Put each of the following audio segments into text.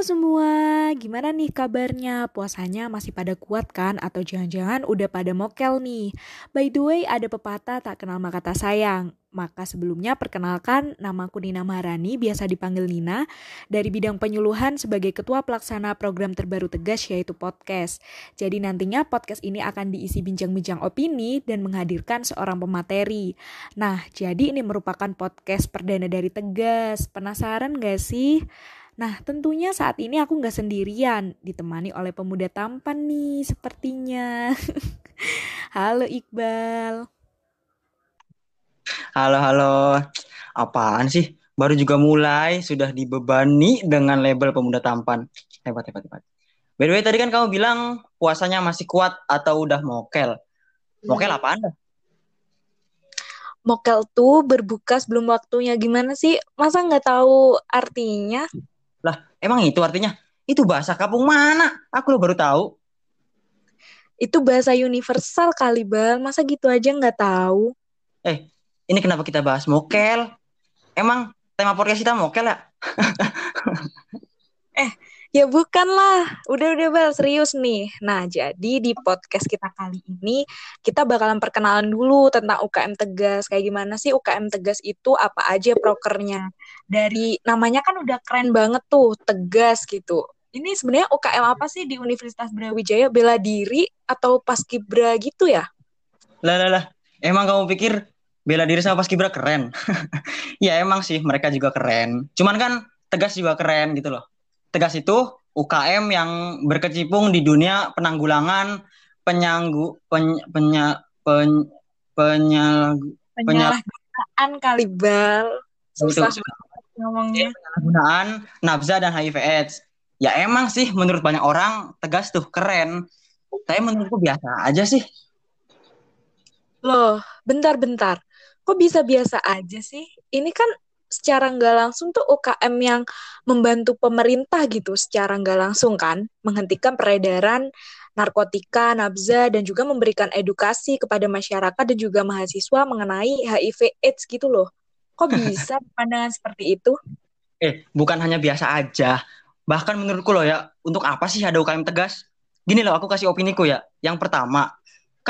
Halo semua, gimana nih kabarnya? Puasanya masih pada kuat kan? Atau jangan-jangan udah pada mokel nih? By the way, ada pepatah tak kenal maka tak sayang. Maka sebelumnya perkenalkan, nama aku Nina Maharani, biasa dipanggil Nina, dari bidang penyuluhan sebagai ketua pelaksana program terbaru Tegas yaitu podcast. Jadi nantinya podcast ini akan diisi bincang-bincang opini dan menghadirkan seorang pemateri. Nah, jadi ini merupakan podcast perdana dari Tegas. Penasaran gak sih? Nah, tentunya saat ini aku nggak sendirian, ditemani oleh pemuda tampan nih sepertinya. halo Iqbal. Halo, halo. Apaan sih? Baru juga mulai, sudah dibebani dengan label pemuda tampan. Hebat, hebat, hebat. By the way, tadi kan kamu bilang puasanya masih kuat atau udah mokel. Mokel apaan dah? Mokel tuh berbuka sebelum waktunya. Gimana sih? Masa nggak tahu artinya? Emang itu artinya? Itu bahasa kampung mana? Aku lo baru tahu. Itu bahasa universal kali, Bal. Masa gitu aja nggak tahu? Eh, ini kenapa kita bahas mokel? Emang tema podcast kita mokel ya? Ya bukan lah, udah-udah bal serius nih. Nah jadi di podcast kita kali ini kita bakalan perkenalan dulu tentang UKM Tegas. Kayak gimana sih UKM Tegas itu apa aja prokernya. Dari namanya kan udah keren banget tuh, Tegas gitu. Ini sebenarnya UKM apa sih di Universitas Brawijaya? Bela diri atau paskibra gitu ya? Lah lah lah, emang kamu pikir bela diri sama paskibra keren? ya emang sih mereka juga keren. Cuman kan Tegas juga keren gitu loh Tegas itu UKM yang berkecimpung di dunia penanggulangan penyanggu peny, penya, pen, penya, penyalahgunaan kalibal susah ngomongnya. Penyalahgunaan nafza dan HIV AIDS. Ya emang sih menurut banyak orang tegas tuh keren. Tapi menurutku biasa aja sih. Loh bentar-bentar kok bisa biasa aja sih? Ini kan secara nggak langsung tuh UKM yang membantu pemerintah gitu secara nggak langsung kan menghentikan peredaran narkotika, nabza dan juga memberikan edukasi kepada masyarakat dan juga mahasiswa mengenai HIV AIDS gitu loh. Kok bisa pandangan seperti itu? Eh, bukan hanya biasa aja. Bahkan menurutku loh ya, untuk apa sih ada UKM tegas? Gini loh, aku kasih opini ku ya. Yang pertama,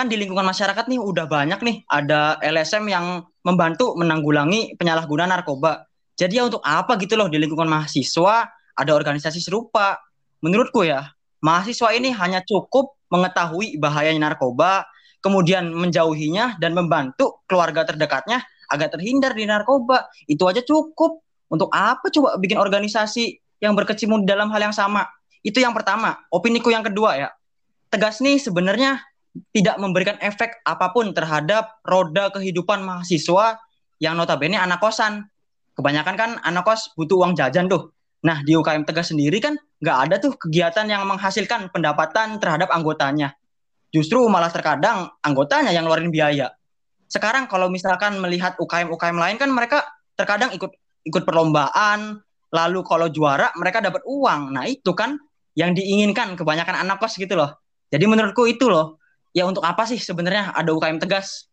kan di lingkungan masyarakat nih udah banyak nih ada LSM yang membantu menanggulangi penyalahgunaan narkoba. Jadi ya untuk apa gitu loh di lingkungan mahasiswa ada organisasi serupa. Menurutku ya, mahasiswa ini hanya cukup mengetahui bahayanya narkoba, kemudian menjauhinya dan membantu keluarga terdekatnya agar terhindar di narkoba. Itu aja cukup. Untuk apa coba bikin organisasi yang berkecimpung dalam hal yang sama? Itu yang pertama. Opiniku yang kedua ya. Tegas nih sebenarnya tidak memberikan efek apa pun terhadap roda kehidupan mahasiswa yang notabene anak kosan. Kebanyakan kan anak kos butuh uang jajan tuh. Nah di UKM Tegas sendiri kan nggak ada tuh kegiatan yang menghasilkan pendapatan terhadap anggotanya. Justru malah terkadang anggotanya yang ngeluarin biaya. Sekarang kalau misalkan melihat UKM-UKM lain kan mereka terkadang ikut ikut perlombaan, lalu kalau juara mereka dapat uang. Nah itu kan yang diinginkan kebanyakan anak kos gitu loh. Jadi menurutku itu loh ya untuk apa sih sebenarnya ada UKM tegas?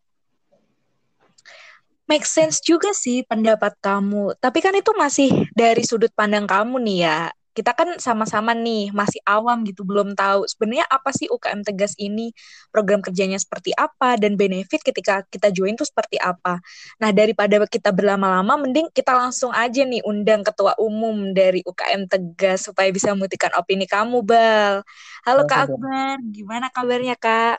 Make sense juga sih pendapat kamu. Tapi kan itu masih dari sudut pandang kamu nih ya. Kita kan sama-sama nih masih awam gitu, belum tahu sebenarnya apa sih UKM Tegas ini, program kerjanya seperti apa dan benefit ketika kita join tuh seperti apa. Nah, daripada kita berlama-lama mending kita langsung aja nih undang ketua umum dari UKM Tegas supaya bisa memutikan opini kamu, Bal. Halo Kak Akbar, gimana kabarnya Kak?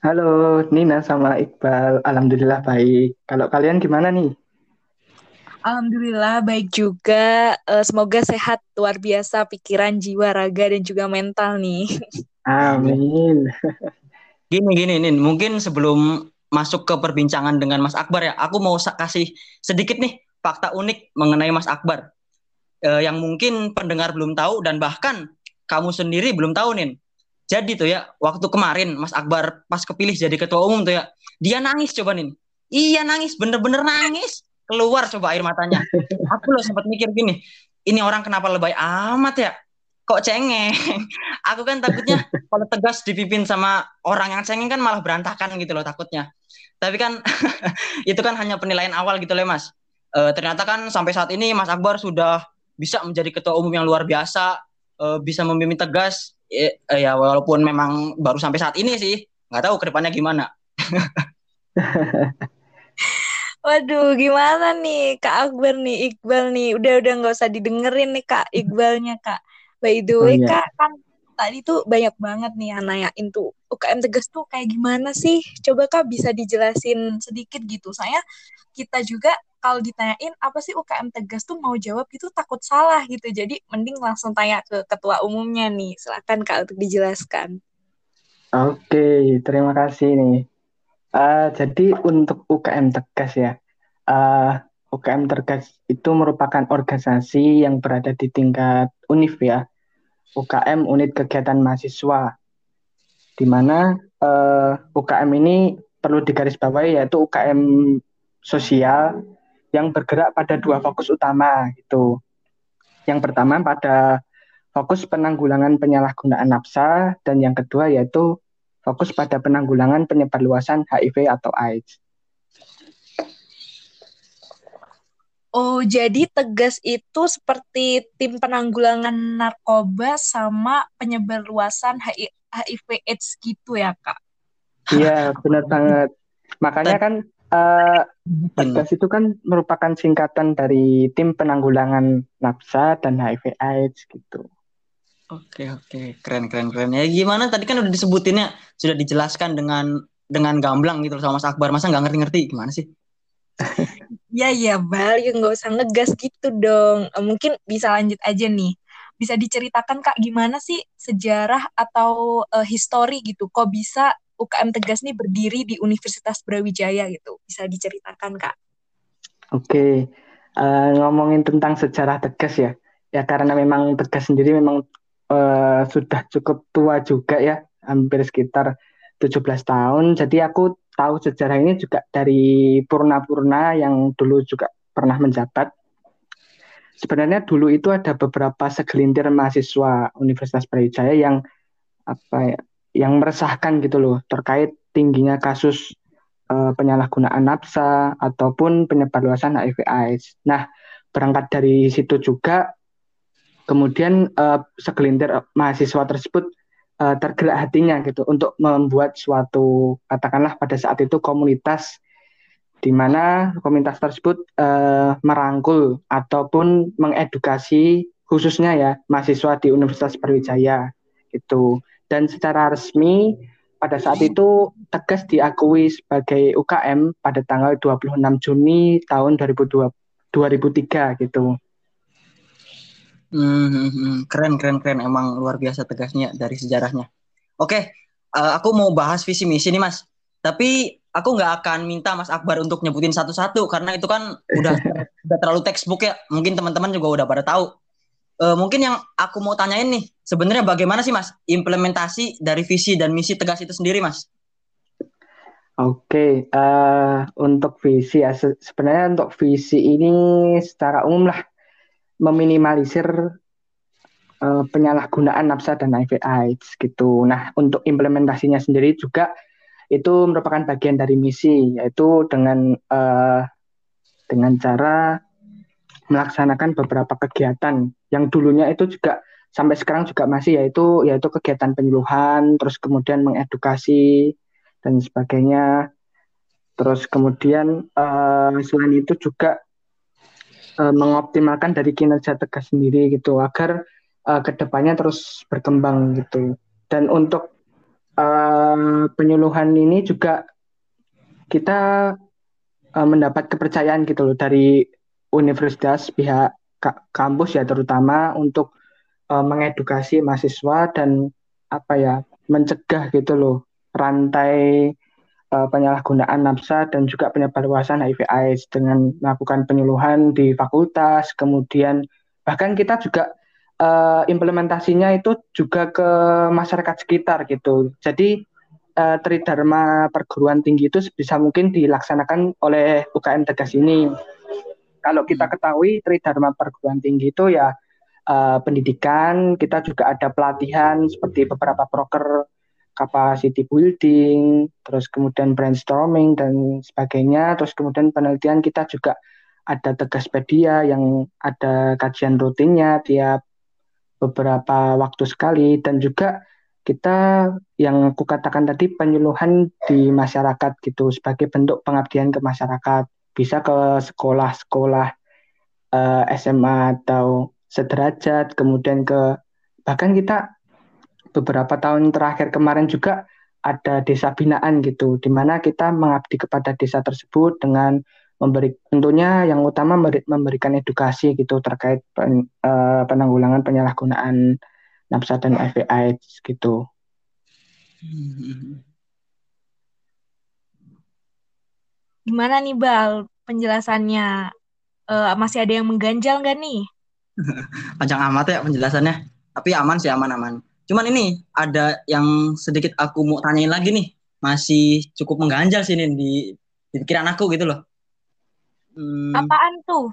Halo Nina sama Iqbal, Alhamdulillah baik. Kalau kalian gimana nih? Alhamdulillah baik juga. Uh, semoga sehat luar biasa pikiran, jiwa, raga dan juga mental nih. Amin. Gini gini Nin, mungkin sebelum masuk ke perbincangan dengan Mas Akbar ya, aku mau kasih sedikit nih fakta unik mengenai Mas Akbar. Uh, yang mungkin pendengar belum tahu dan bahkan kamu sendiri belum tahu nih. Jadi tuh ya, waktu kemarin Mas Akbar pas kepilih jadi ketua umum tuh ya, dia nangis coba nih. Iya nangis, bener-bener nangis. Keluar coba air matanya. Aku loh sempat mikir gini, ini orang kenapa lebay amat ya? Kok cengeng? Aku kan takutnya kalau tegas dipimpin sama orang yang cengeng kan malah berantakan gitu loh takutnya. Tapi kan itu kan hanya penilaian awal gitu loh Mas. E, ternyata kan sampai saat ini Mas Akbar sudah bisa menjadi ketua umum yang luar biasa, uh, bisa memimpin tegas. Ya, ya walaupun memang baru sampai saat ini sih, nggak tahu ke depannya gimana. Waduh, gimana nih Kak Akbar nih, Iqbal nih. Udah udah nggak usah didengerin nih Kak Iqbalnya Kak. By the way oh, iya. Kak, kan tadi tuh banyak banget nih yang nanyain tuh UKM Tegas tuh kayak gimana sih? Coba Kak bisa dijelasin sedikit gitu. Saya kita juga kalau ditanyain apa sih UKM Tegas tuh mau jawab gitu takut salah gitu. Jadi mending langsung tanya ke ketua umumnya nih. Silakan Kak untuk dijelaskan. Oke, terima kasih nih. Uh, jadi untuk UKM Tegas ya, uh, eh, UKM Tegas itu merupakan organisasi yang berada di tingkat UNIF ya, UKM Unit Kegiatan Mahasiswa, di mana uh, eh, UKM ini perlu digarisbawahi yaitu UKM sosial yang bergerak pada dua fokus utama itu. Yang pertama pada fokus penanggulangan penyalahgunaan nafsa dan yang kedua yaitu fokus pada penanggulangan penyebar luasan HIV atau AIDS. Oh, jadi tegas itu seperti tim penanggulangan narkoba sama penyebar luasan HIV AIDS gitu ya, Kak? Iya, benar banget. Makanya kan uh, tegas itu kan merupakan singkatan dari tim penanggulangan nafsa dan HIV AIDS gitu. Oke, oke. Keren, keren, keren. Ya gimana tadi kan udah disebutinnya, sudah dijelaskan dengan dengan gamblang gitu sama Mas Akbar. Masa nggak ngerti-ngerti gimana sih? Ya ya Bal, ya nggak usah ngegas gitu dong. Eh, mungkin bisa lanjut aja nih. Bisa diceritakan Kak gimana sih sejarah atau uh, histori gitu? Kok bisa UKM Tegas nih berdiri di Universitas Brawijaya gitu? Bisa diceritakan Kak? Oke, uh, ngomongin tentang sejarah Tegas ya. Ya karena memang Tegas sendiri memang uh, sudah cukup tua juga ya, hampir sekitar 17 tahun. Jadi aku tahu sejarah ini juga dari Purna-Purna yang dulu juga pernah menjabat. Sebenarnya dulu itu ada beberapa segelintir mahasiswa Universitas Brawijaya yang apa ya, yang meresahkan gitu loh terkait tingginya kasus uh, penyalahgunaan nafsa ataupun penyebarluasan HIV/AIDS. Nah, berangkat dari situ juga kemudian uh, segelintir mahasiswa tersebut uh, tergerak hatinya gitu untuk membuat suatu katakanlah pada saat itu komunitas di mana komunitas tersebut uh, merangkul ataupun mengedukasi khususnya ya mahasiswa di Universitas Brawijaya itu dan secara resmi pada saat itu tegas diakui sebagai UKM pada tanggal 26 Juni tahun 2002, 2003 gitu. Hmm, hmm, hmm, keren keren keren emang luar biasa tegasnya dari sejarahnya. Oke, uh, aku mau bahas visi misi nih mas. Tapi aku nggak akan minta Mas Akbar untuk nyebutin satu-satu karena itu kan udah udah terlalu textbook ya. Mungkin teman-teman juga udah pada tahu. Uh, mungkin yang aku mau tanyain nih, sebenarnya bagaimana sih Mas implementasi dari visi dan misi tegas itu sendiri Mas? Oke, uh, untuk visi ya sebenarnya untuk visi ini secara umum lah meminimalisir uh, penyalahgunaan nafsa dan HIV AIDS gitu. Nah, untuk implementasinya sendiri juga itu merupakan bagian dari misi yaitu dengan uh, dengan cara melaksanakan beberapa kegiatan yang dulunya itu juga sampai sekarang juga masih yaitu yaitu kegiatan penyuluhan terus kemudian mengedukasi dan sebagainya terus kemudian uh, selain itu juga uh, mengoptimalkan dari kinerja tegas sendiri gitu agar uh, ke depannya terus berkembang gitu. Dan untuk uh, penyuluhan ini juga kita uh, mendapat kepercayaan gitu loh dari universitas pihak kampus ya terutama untuk uh, mengedukasi mahasiswa dan apa ya mencegah gitu loh rantai uh, penyalahgunaan nafsa dan juga penyebarluasan HIV/AIDS dengan melakukan penyuluhan di fakultas, kemudian bahkan kita juga uh, implementasinya itu juga ke masyarakat sekitar gitu. Jadi uh, Tridharma perguruan tinggi itu bisa mungkin dilaksanakan oleh UKM Tegas ini. Kalau kita hmm. ketahui Tridharma perguruan tinggi itu ya uh, pendidikan, kita juga ada pelatihan seperti beberapa proker capacity building, terus kemudian brainstorming dan sebagainya, terus kemudian penelitian kita juga ada Tegaspedia yang ada kajian rutinnya tiap beberapa waktu sekali. Dan juga kita yang aku katakan tadi penyuluhan di masyarakat gitu sebagai bentuk pengabdian ke masyarakat. Bisa ke sekolah-sekolah eh, SMA atau sederajat kemudian ke bahkan kita beberapa tahun terakhir kemarin juga ada desa binaan gitu di mana kita mengabdi kepada desa tersebut dengan memberi tentunya yang utama memberikan edukasi gitu terkait pen, uh, penanggulangan penyalahgunaan nafsa dan HIV AIDS gitu. Gimana nih Bal penjelasannya? Uh, masih ada yang mengganjal nggak nih? Panjang amat ya penjelasannya. Tapi aman sih aman-aman. Cuman ini ada yang sedikit aku mau tanyain lagi nih. Masih cukup mengganjal sih ini di, di pikiran aku gitu loh. Hmm, Apaan tuh?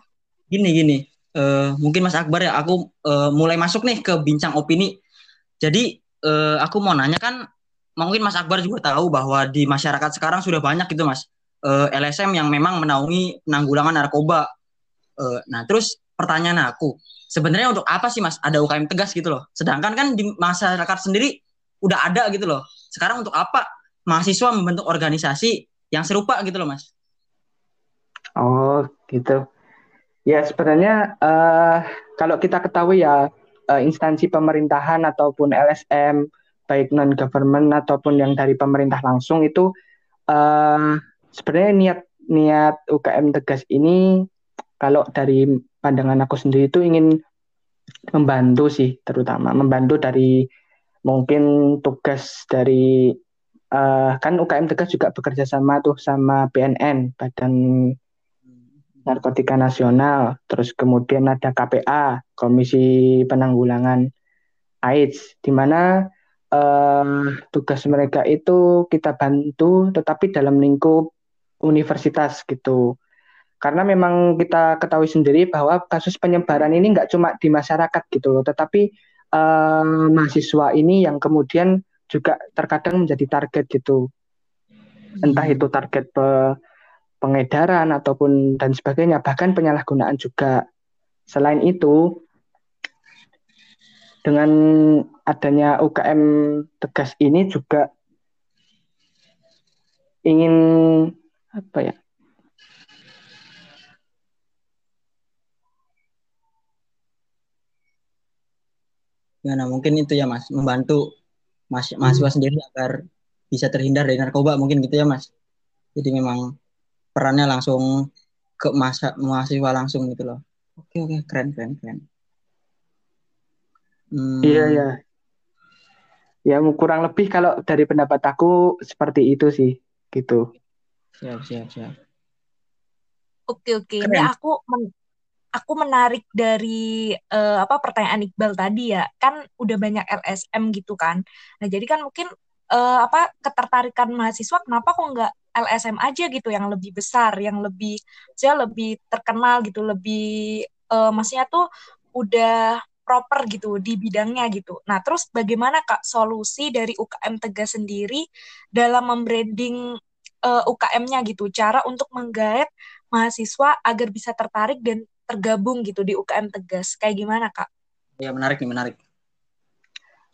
Gini gini. Uh, mungkin Mas Akbar ya aku uh, mulai masuk nih ke bincang opini. Jadi uh, aku mau nanya kan mungkin Mas Akbar juga tahu bahwa di masyarakat sekarang sudah banyak gitu Mas uh, LSM yang memang menaungi penanggulangan narkoba. Uh, nah, terus pertanyaan aku, sebenarnya untuk apa sih Mas ada UKM tegas gitu loh? Sedangkan kan di masyarakat sendiri udah ada gitu loh. Sekarang untuk apa mahasiswa membentuk organisasi yang serupa gitu loh Mas? Oh, gitu. Ya, sebenarnya uh, kalau kita ketahui ya uh, instansi pemerintahan ataupun LSM baik non government ataupun yang dari pemerintah langsung itu uh, sebenarnya niat niat UKM tegas ini kalau dari pandangan aku sendiri itu ingin membantu sih terutama membantu dari mungkin tugas dari uh, kan UKM tegas juga bekerja sama tuh sama BNN Badan Narkotika Nasional, terus kemudian ada KPA, Komisi Penanggulangan AIDS, di mana uh, tugas mereka itu kita bantu, tetapi dalam lingkup universitas gitu. Karena memang kita ketahui sendiri bahwa kasus penyebaran ini nggak cuma di masyarakat gitu loh, tetapi uh, mahasiswa ini yang kemudian juga terkadang menjadi target gitu. Entah itu target pe pengedaran ataupun dan sebagainya, bahkan penyalahgunaan juga. Selain itu, dengan adanya UKM tegas ini juga ingin apa ya? Nah mungkin itu ya Mas, membantu mas mahasiswa hmm. sendiri agar bisa terhindar dari narkoba mungkin gitu ya Mas. Jadi memang perannya langsung ke masa mahasiswa langsung gitu loh. Oke oke keren keren keren. Hmm. Iya iya. Ya kurang lebih kalau dari pendapat aku seperti itu sih gitu. Siap siap siap. Oke oke. Keren. Ini aku men aku menarik dari uh, apa pertanyaan Iqbal tadi ya. Kan udah banyak LSM gitu kan. Nah, jadi kan mungkin uh, apa ketertarikan mahasiswa kenapa kok nggak LSM aja gitu yang lebih besar, yang lebih saya lebih terkenal gitu, lebih uh, maksudnya tuh udah proper gitu di bidangnya gitu. Nah, terus bagaimana Kak solusi dari UKM Tegas sendiri dalam membranding uh, UKM-nya gitu, cara untuk menggait mahasiswa agar bisa tertarik dan tergabung gitu di UKM Tegas. Kayak gimana, Kak? Ya, menarik nih, menarik.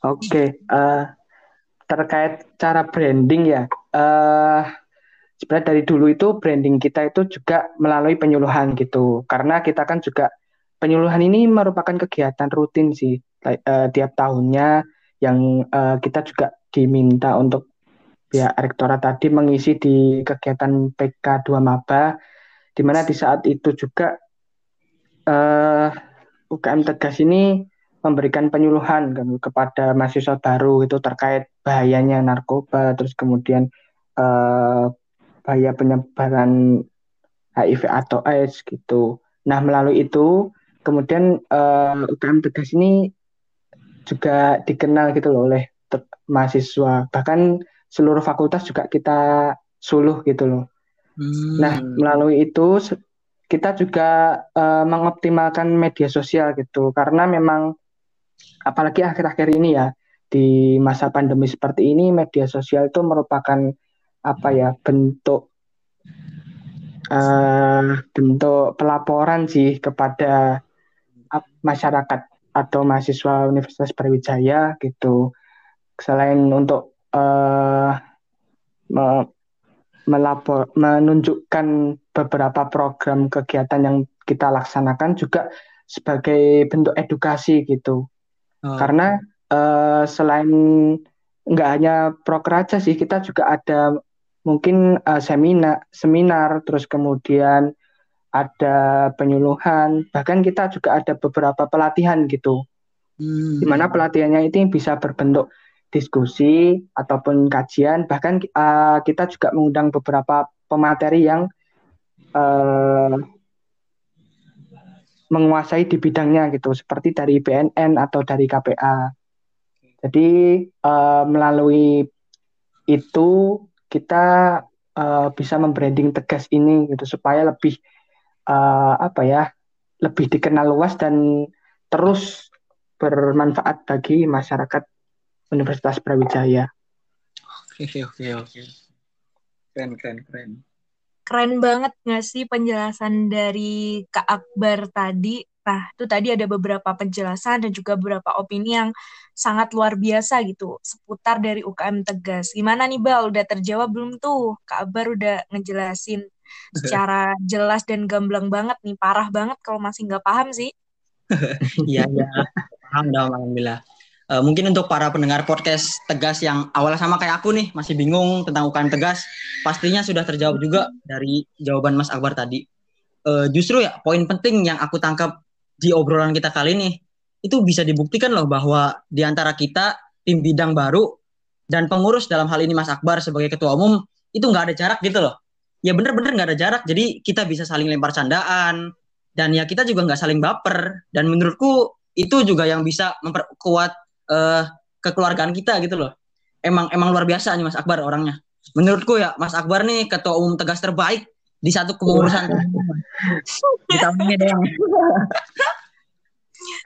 Oke, okay, uh, terkait cara branding ya. Uh, sebenarnya dari dulu itu branding kita itu juga melalui penyuluhan gitu. Karena kita kan juga penyuluhan ini merupakan kegiatan rutin sih uh, tiap tahunnya yang uh, kita juga diminta untuk ya rektorat tadi mengisi di kegiatan PK 2 Maba di mana di saat itu juga uh, UKM Tegas ini memberikan penyuluhan kan, kepada mahasiswa baru itu terkait bahayanya narkoba terus kemudian uh, bahaya penyebaran HIV atau AIDS gitu. Nah melalui itu kemudian uh, eh, UKM Tegas ini juga dikenal gitu loh oleh mahasiswa bahkan seluruh fakultas juga kita suluh gitu loh. Hmm. Nah melalui itu kita juga uh, mengoptimalkan media sosial gitu karena memang apalagi akhir-akhir ini ya di masa pandemi seperti ini media sosial itu merupakan apa ya bentuk uh, bentuk pelaporan sih kepada masyarakat atau mahasiswa Universitas Brawijaya gitu. Selain untuk uh, melapor menunjukkan beberapa program kegiatan yang kita laksanakan juga sebagai bentuk edukasi gitu. Oh. Karena uh, selain nggak hanya proker aja sih, kita juga ada mungkin uh, seminar, seminar, terus kemudian ada penyuluhan, bahkan kita juga ada beberapa pelatihan gitu. Hmm. Di mana pelatihannya itu bisa berbentuk diskusi ataupun kajian, bahkan uh, kita juga mengundang beberapa pemateri yang uh, menguasai di bidangnya gitu, seperti dari BNN atau dari KPA. Jadi uh, melalui itu kita uh, bisa membranding tegas ini gitu supaya lebih uh, apa ya lebih dikenal luas dan terus bermanfaat bagi masyarakat Universitas Brawijaya. Oke oke oke. Keren keren keren. Keren banget nggak sih penjelasan dari Kak Akbar tadi? Nah, itu tadi ada beberapa penjelasan dan juga beberapa opini yang sangat luar biasa gitu seputar dari UKM Tegas. Gimana nih Bal, udah terjawab belum tuh? Kak Akbar udah ngejelasin secara jelas dan gamblang banget nih, parah banget kalau masih nggak paham sih. Iya, iya. paham dong, Alhamdulillah. Uh, mungkin untuk para pendengar podcast Tegas yang awalnya sama kayak aku nih, masih bingung tentang UKM Tegas, pastinya sudah terjawab juga dari jawaban Mas Akbar tadi. Uh, justru ya, poin penting yang aku tangkap di obrolan kita kali ini, itu bisa dibuktikan loh bahwa di antara kita, tim bidang baru, dan pengurus dalam hal ini Mas Akbar sebagai ketua umum, itu nggak ada jarak gitu loh. Ya bener-bener nggak ada jarak, jadi kita bisa saling lempar candaan, dan ya kita juga nggak saling baper. Dan menurutku itu juga yang bisa memperkuat uh, kekeluargaan kita gitu loh. Emang emang luar biasa nih Mas Akbar orangnya. Menurutku ya Mas Akbar nih ketua umum tegas terbaik di satu kepengurusan. di dong.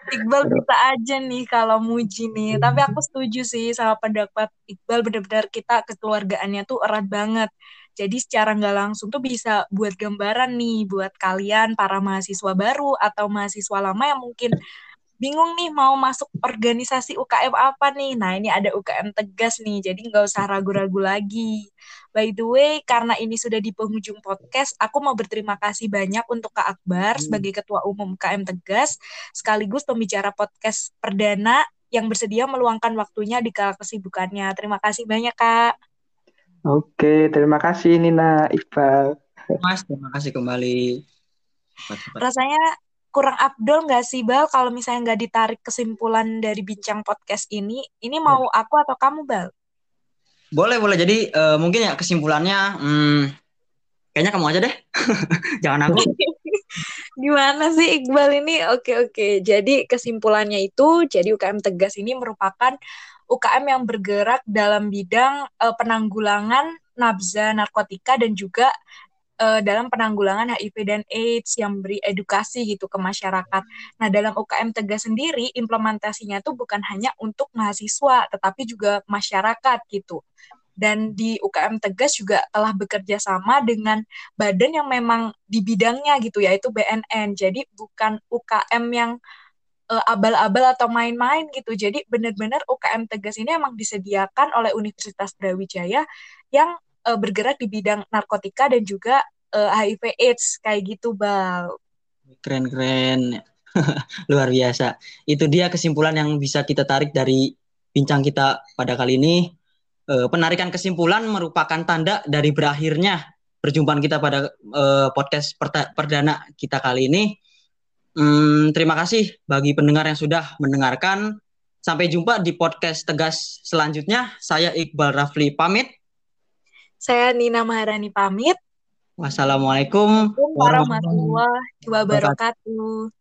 Iqbal bisa aja nih kalau muji nih. Tapi aku setuju sih sama pendapat Iqbal benar-benar kita kekeluargaannya tuh erat banget. Jadi secara nggak langsung tuh bisa buat gambaran nih buat kalian para mahasiswa baru atau mahasiswa lama yang mungkin bingung nih mau masuk organisasi UKM apa nih. Nah ini ada UKM Tegas nih, jadi nggak usah ragu-ragu lagi. By the way, karena ini sudah di penghujung podcast, aku mau berterima kasih banyak untuk Kak Akbar hmm. sebagai Ketua Umum UKM Tegas, sekaligus pembicara podcast perdana yang bersedia meluangkan waktunya di kala kesibukannya. Terima kasih banyak, Kak. Oke, terima kasih Nina Iqbal. Mas, terima kasih kembali. Rasanya kurang abdol nggak sih Bal? Kalau misalnya nggak ditarik kesimpulan dari bincang podcast ini ini mau ya. aku atau kamu Bal? Boleh boleh. Jadi uh, mungkin ya kesimpulannya hmm, kayaknya kamu aja deh. Jangan aku. Gimana sih Iqbal ini? Oke oke. Jadi kesimpulannya itu jadi UKM Tegas ini merupakan UKM yang bergerak dalam bidang uh, penanggulangan nabza narkotika dan juga uh, dalam penanggulangan HIV dan AIDS yang beri edukasi gitu ke masyarakat. Nah, dalam UKM Tegas sendiri implementasinya tuh bukan hanya untuk mahasiswa, tetapi juga masyarakat gitu. Dan di UKM Tegas juga telah bekerja sama dengan badan yang memang di bidangnya gitu, yaitu BNN. Jadi bukan UKM yang uh, abal-abal atau main-main gitu. Jadi benar-benar UKM Tegas ini emang disediakan oleh Universitas Brawijaya yang uh, bergerak di bidang narkotika dan juga uh, HIV AIDS kayak gitu, Bal. Keren-keren. Luar biasa. Itu dia kesimpulan yang bisa kita tarik dari bincang kita pada kali ini. Uh, penarikan kesimpulan merupakan tanda dari berakhirnya perjumpaan kita pada uh, podcast perdana kita kali ini. Hmm, terima kasih bagi pendengar yang sudah mendengarkan. Sampai jumpa di podcast Tegas selanjutnya. Saya Iqbal Rafli pamit. Saya Nina Maharani pamit. Wassalamualaikum warahmatullahi wabarakatuh.